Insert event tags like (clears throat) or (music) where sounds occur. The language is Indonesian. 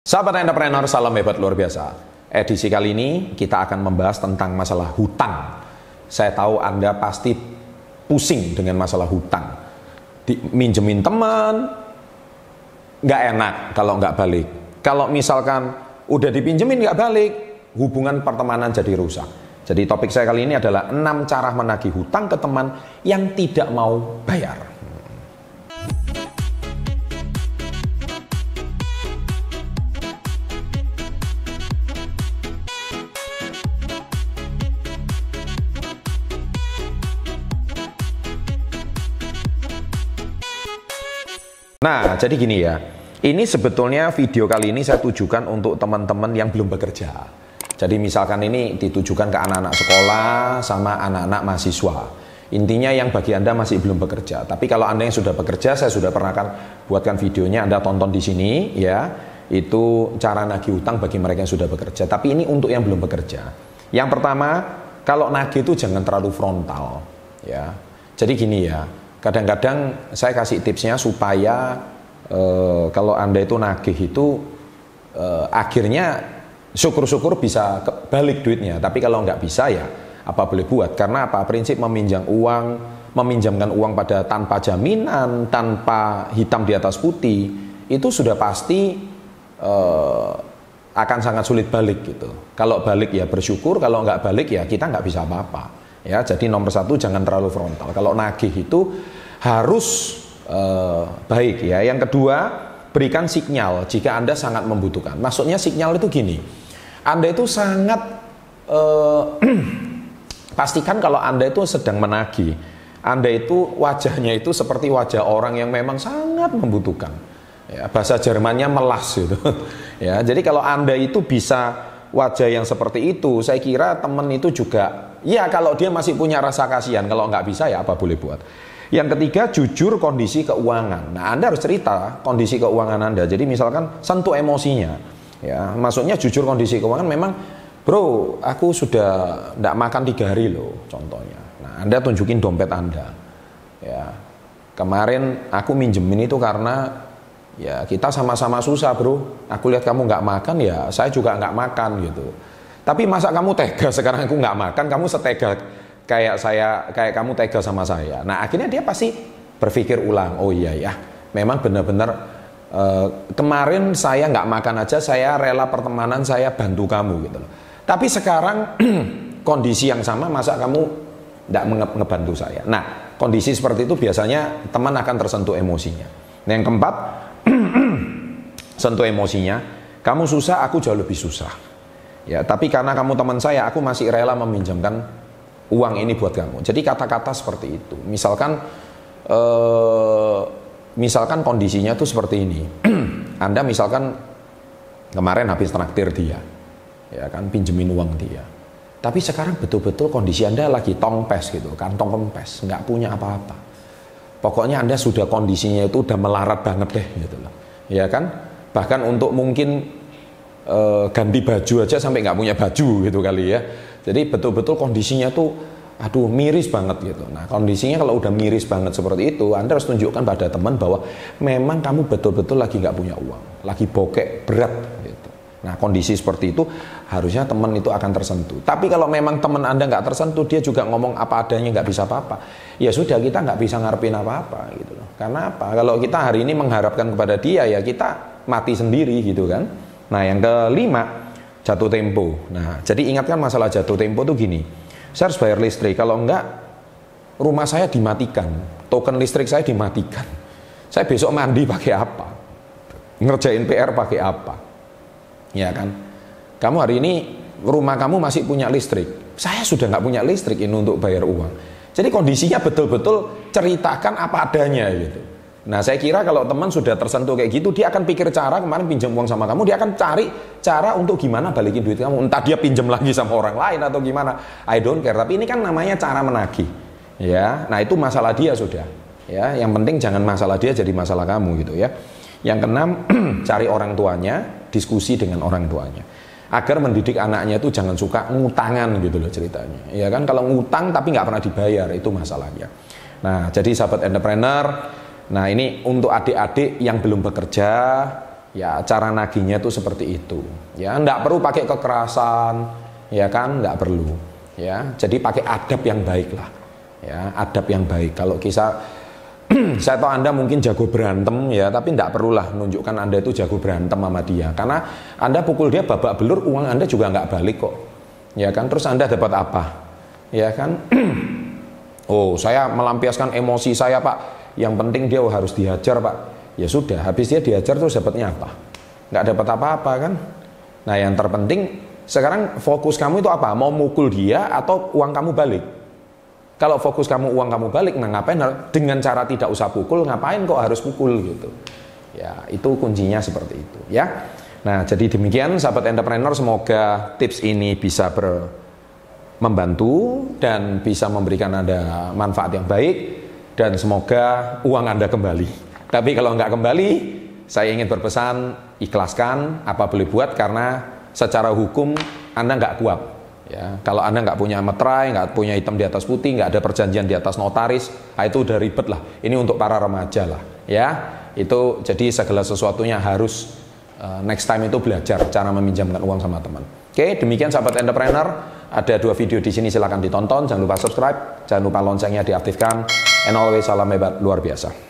Sahabat entrepreneur, salam hebat luar biasa. Edisi kali ini kita akan membahas tentang masalah hutang. Saya tahu Anda pasti pusing dengan masalah hutang. Minjemin teman, nggak enak kalau nggak balik. Kalau misalkan udah dipinjemin nggak balik, hubungan pertemanan jadi rusak. Jadi topik saya kali ini adalah 6 cara menagih hutang ke teman yang tidak mau bayar. Nah, jadi gini ya. Ini sebetulnya video kali ini saya tujukan untuk teman-teman yang belum bekerja. Jadi misalkan ini ditujukan ke anak-anak sekolah sama anak-anak mahasiswa. Intinya yang bagi Anda masih belum bekerja. Tapi kalau Anda yang sudah bekerja, saya sudah pernah kan buatkan videonya, Anda tonton di sini ya. Itu cara nagih hutang bagi mereka yang sudah bekerja. Tapi ini untuk yang belum bekerja. Yang pertama, kalau nagih itu jangan terlalu frontal ya. Jadi gini ya, kadang-kadang saya kasih tipsnya supaya uh, kalau anda itu nagih itu uh, akhirnya syukur-syukur bisa balik duitnya. Tapi kalau nggak bisa ya apa boleh buat? Karena apa? Prinsip meminjam uang meminjamkan uang pada tanpa jaminan tanpa hitam di atas putih itu sudah pasti uh, akan sangat sulit balik gitu. Kalau balik ya bersyukur kalau nggak balik ya kita nggak bisa apa-apa Ya, jadi nomor satu jangan terlalu frontal. Kalau nagih itu harus uh, baik ya. Yang kedua berikan sinyal jika anda sangat membutuhkan. Maksudnya sinyal itu gini, anda itu sangat uh, (clears throat) pastikan kalau anda itu sedang menagih, anda itu wajahnya itu seperti wajah orang yang memang sangat membutuhkan. Ya, bahasa Jermannya melas gitu. (laughs) ya, jadi kalau anda itu bisa wajah yang seperti itu, saya kira teman itu juga, ya kalau dia masih punya rasa kasihan, kalau nggak bisa ya apa boleh buat. Yang ketiga, jujur kondisi keuangan. Nah, Anda harus cerita kondisi keuangan Anda. Jadi misalkan sentuh emosinya. Ya, maksudnya jujur kondisi keuangan memang, bro, aku sudah nggak makan tiga hari loh, contohnya. Nah, Anda tunjukin dompet Anda. Ya, kemarin aku minjemin itu karena ya kita sama-sama susah bro. Aku lihat kamu nggak makan ya saya juga nggak makan gitu. Tapi masa kamu tega? (laughs) Sekarang aku nggak makan kamu setega kayak saya kayak kamu tega sama saya. Nah akhirnya dia pasti berpikir ulang oh iya ya. Memang benar-benar uh, kemarin saya nggak makan aja saya rela pertemanan saya bantu kamu gitu loh. Tapi sekarang (clears throat) kondisi yang sama masa kamu nggak ngebantu saya? Nah kondisi seperti itu biasanya teman akan tersentuh emosinya. Nah yang keempat sentuh emosinya, kamu susah, aku jauh lebih susah. Ya, tapi karena kamu teman saya, aku masih rela meminjamkan uang ini buat kamu. Jadi kata-kata seperti itu. Misalkan eh, misalkan kondisinya tuh seperti ini. (clears throat) Anda misalkan kemarin habis traktir dia. Ya kan pinjemin uang dia. Tapi sekarang betul-betul kondisi Anda lagi tongpes gitu, kantong kempes, nggak punya apa-apa. Pokoknya Anda sudah kondisinya itu udah melarat banget deh gitu loh ya kan bahkan untuk mungkin e, ganti baju aja sampai nggak punya baju gitu kali ya. Jadi betul-betul kondisinya tuh aduh miris banget gitu. Nah kondisinya kalau udah miris banget seperti itu anda harus tunjukkan pada teman bahwa memang kamu betul-betul lagi nggak punya uang lagi bokek berat gitu. Nah kondisi seperti itu harusnya teman itu akan tersentuh. Tapi kalau memang teman anda nggak tersentuh dia juga ngomong apa adanya nggak bisa apa-apa. Ya sudah kita nggak bisa ngarepin apa-apa gitu loh. Karena apa? Kalau kita hari ini mengharapkan kepada dia ya kita mati sendiri gitu kan. Nah yang kelima jatuh tempo. Nah jadi ingatkan masalah jatuh tempo tuh gini. Saya harus bayar listrik. Kalau enggak rumah saya dimatikan. Token listrik saya dimatikan. Saya besok mandi pakai apa? Ngerjain PR pakai apa? Ya kan? Kamu hari ini rumah kamu masih punya listrik. Saya sudah nggak punya listrik ini untuk bayar uang. Jadi kondisinya betul-betul ceritakan apa adanya gitu. Nah saya kira kalau teman sudah tersentuh kayak gitu, dia akan pikir cara kemarin pinjam uang sama kamu, dia akan cari cara untuk gimana balikin duit kamu. Entah dia pinjam lagi sama orang lain atau gimana, I don't care. Tapi ini kan namanya cara menagih, ya. Nah itu masalah dia sudah, ya. Yang penting jangan masalah dia jadi masalah kamu gitu ya. Yang keenam, (clears throat) cari orang tuanya, diskusi dengan orang tuanya agar mendidik anaknya itu jangan suka ngutangan gitu loh ceritanya ya kan kalau ngutang tapi nggak pernah dibayar itu masalahnya nah jadi sahabat entrepreneur nah ini untuk adik-adik yang belum bekerja ya cara nagihnya itu seperti itu. Ya nggak perlu pakai kekerasan ya kan? Nggak perlu. Ya jadi pakai adab yang baik lah. Ya adab yang baik. Kalau kisah (clears throat) saya tahu anda mungkin jago berantem ya tapi nggak perlulah nunjukkan anda itu jago berantem sama dia. Karena anda pukul dia babak belur uang anda juga nggak balik kok. Ya kan? Terus anda dapat apa? Ya kan? (clears throat) Oh saya melampiaskan emosi saya pak yang penting dia harus dihajar pak. Ya sudah habis dia diajar terus dapatnya apa? Nggak dapat apa-apa kan? Nah yang terpenting sekarang fokus kamu itu apa? Mau mukul dia atau uang kamu balik? Kalau fokus kamu uang kamu balik nah ngapain dengan cara tidak usah pukul ngapain kok harus pukul gitu? Ya itu kuncinya seperti itu ya. Nah jadi demikian sahabat entrepreneur semoga tips ini bisa ber membantu dan bisa memberikan anda manfaat yang baik dan semoga uang anda kembali tapi kalau nggak kembali, saya ingin berpesan ikhlaskan apa boleh buat karena secara hukum Anda nggak kuat. Ya, kalau Anda nggak punya meterai, nggak punya hitam di atas putih, nggak ada perjanjian di atas notaris, nah itu udah ribet lah. Ini untuk para remaja lah, ya. Itu jadi segala sesuatunya harus uh, next time itu belajar cara meminjamkan uang sama teman. Oke, demikian sahabat entrepreneur. Ada dua video di sini silahkan ditonton. Jangan lupa subscribe, jangan lupa loncengnya diaktifkan. And always salam hebat luar biasa.